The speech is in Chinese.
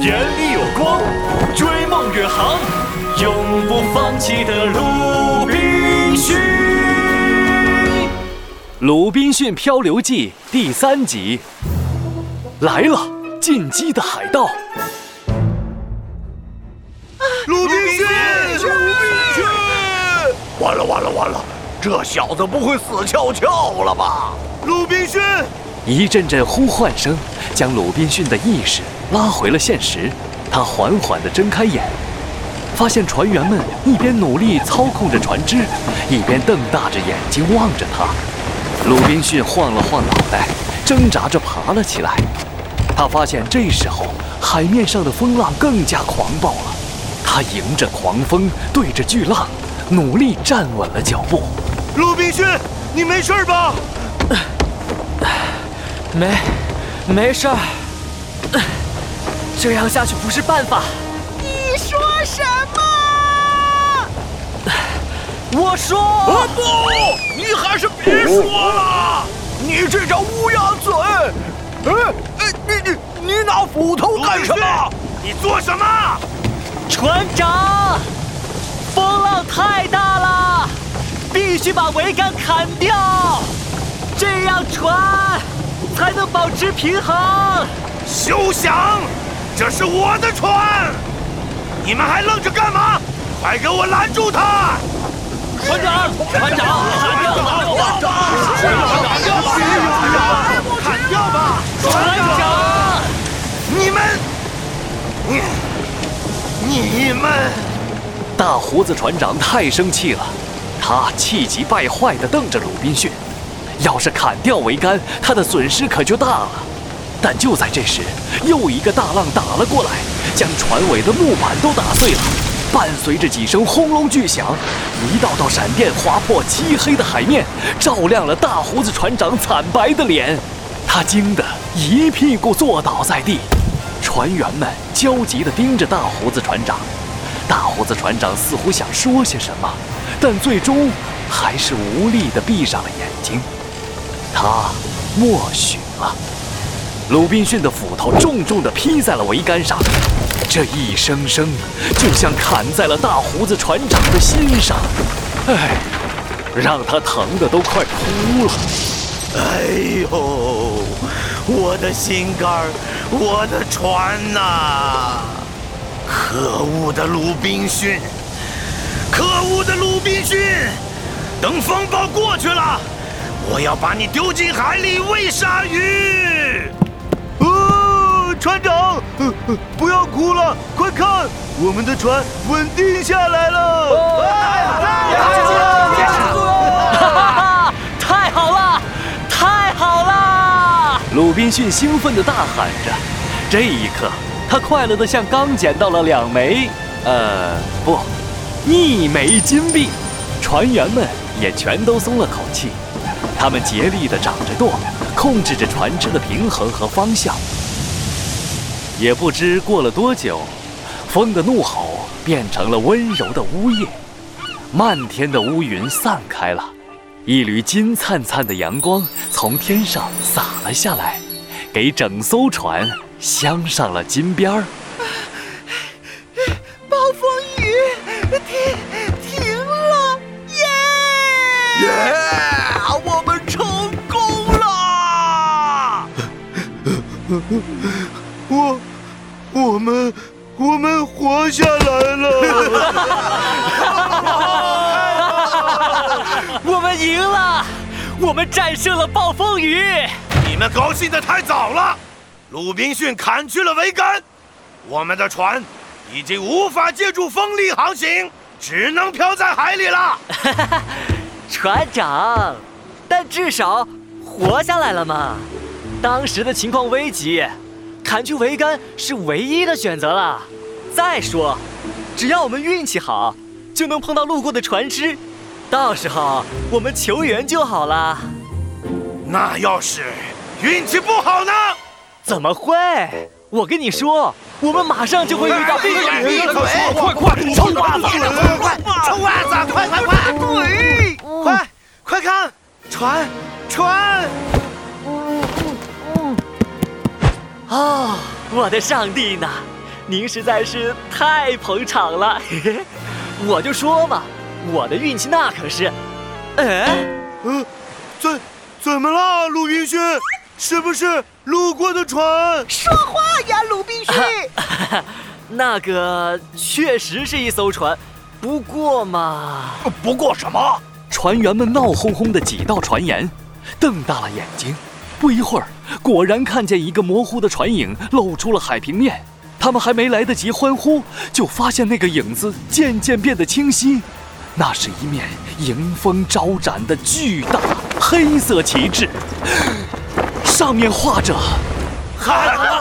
眼里有光，追梦远航，永不放弃的鲁滨逊。《鲁滨逊漂流记》第三集，来了，进击的海盗。鲁滨逊，鲁滨逊！完了完了完了，这小子不会死翘翘了吧？鲁滨逊！一阵阵呼唤声将鲁滨逊的意识拉回了现实。他缓缓地睁开眼，发现船员们一边努力操控着船只，一边瞪大着眼睛望着他。鲁滨逊晃了晃脑袋，挣扎着爬了起来。他发现这时候海面上的风浪更加狂暴了。他迎着狂风，对着巨浪，努力站稳了脚步。鲁滨逊，你没事吧？没，没事儿。这样下去不是办法。你说什么？我说。不，你还是别说了。你这张乌鸦嘴。哎哎，你你你拿斧头干什么？你做什么？船长，风浪太大了，必须把桅杆砍掉，这样船才能保持平衡。休想！这是我的船，你们还愣着干嘛？快给我拦住他！船长，船长，砍掉吧！船长，砍掉吧！船长，砍掉吧！船长，你们，你。你们！大胡子船长太生气了，他气急败坏地瞪着鲁滨逊。要是砍掉桅杆，他的损失可就大了。但就在这时，又一个大浪打了过来，将船尾的木板都打碎了。伴随着几声轰隆巨响，一道道闪电划破漆黑的海面，照亮了大胡子船长惨白的脸。他惊得一屁股坐倒在地。船员们焦急地盯着大胡子船长，大胡子船长似乎想说些什么，但最终还是无力地闭上了眼睛。他默许了。鲁滨逊的斧头重重地劈在了桅杆上，这一声声就像砍在了大胡子船长的心上，哎，让他疼得都快哭了。哎呦，我的心肝！我的船呐！可恶的鲁滨逊！可恶的鲁滨逊！等风暴过去了，我要把你丢进海里喂鲨鱼！哦，船长，呃不要哭了，快看，我们的船稳定下来了！太好了！太好了！太好了！鲁滨逊兴奋地大喊着。这一刻，他快乐的像刚捡到了两枚，呃，不，一枚金币。船员们也全都松了口气，他们竭力地掌着舵，控制着船只的平衡和方向。也不知过了多久，风的怒吼变成了温柔的呜咽，漫天的乌云散开了，一缕金灿灿的阳光从天上洒了下来，给整艘船。镶上了金边儿。我我们我们活下来了！我们赢了！我们战胜了暴风雨！你们高兴的太早了。鲁滨逊砍去了桅杆，我们的船已经无法借助风力航行，只能漂在海里了。船长，但至少活下来了嘛。当时的情况危急，砍去桅杆是唯一的选择了。再说，只要我们运气好，就能碰到路过的船只，到时候我们求援就好了。那要是运气不好呢？怎么会？我跟你说，我们马上就会遇到。闭嘴！闭嘴！快快抽袜子！快快快！抽袜子！快快快！对，快快看，船船！哦，我的上帝呢？您实在是太捧场了。嘿嘿，我就说嘛，我的运气那可是……哎，呃，怎怎么了，鲁滨逊？是不是路过的船？说话呀，鲁滨逊！那个确实是一艘船，不过嘛……不过什么？船员们闹哄哄的挤到船沿，瞪大了眼睛。不一会儿，果然看见一个模糊的船影露出了海平面。他们还没来得及欢呼，就发现那个影子渐渐变得清晰。那是一面迎风招展的巨大黑色旗帜，上面画着“哈”。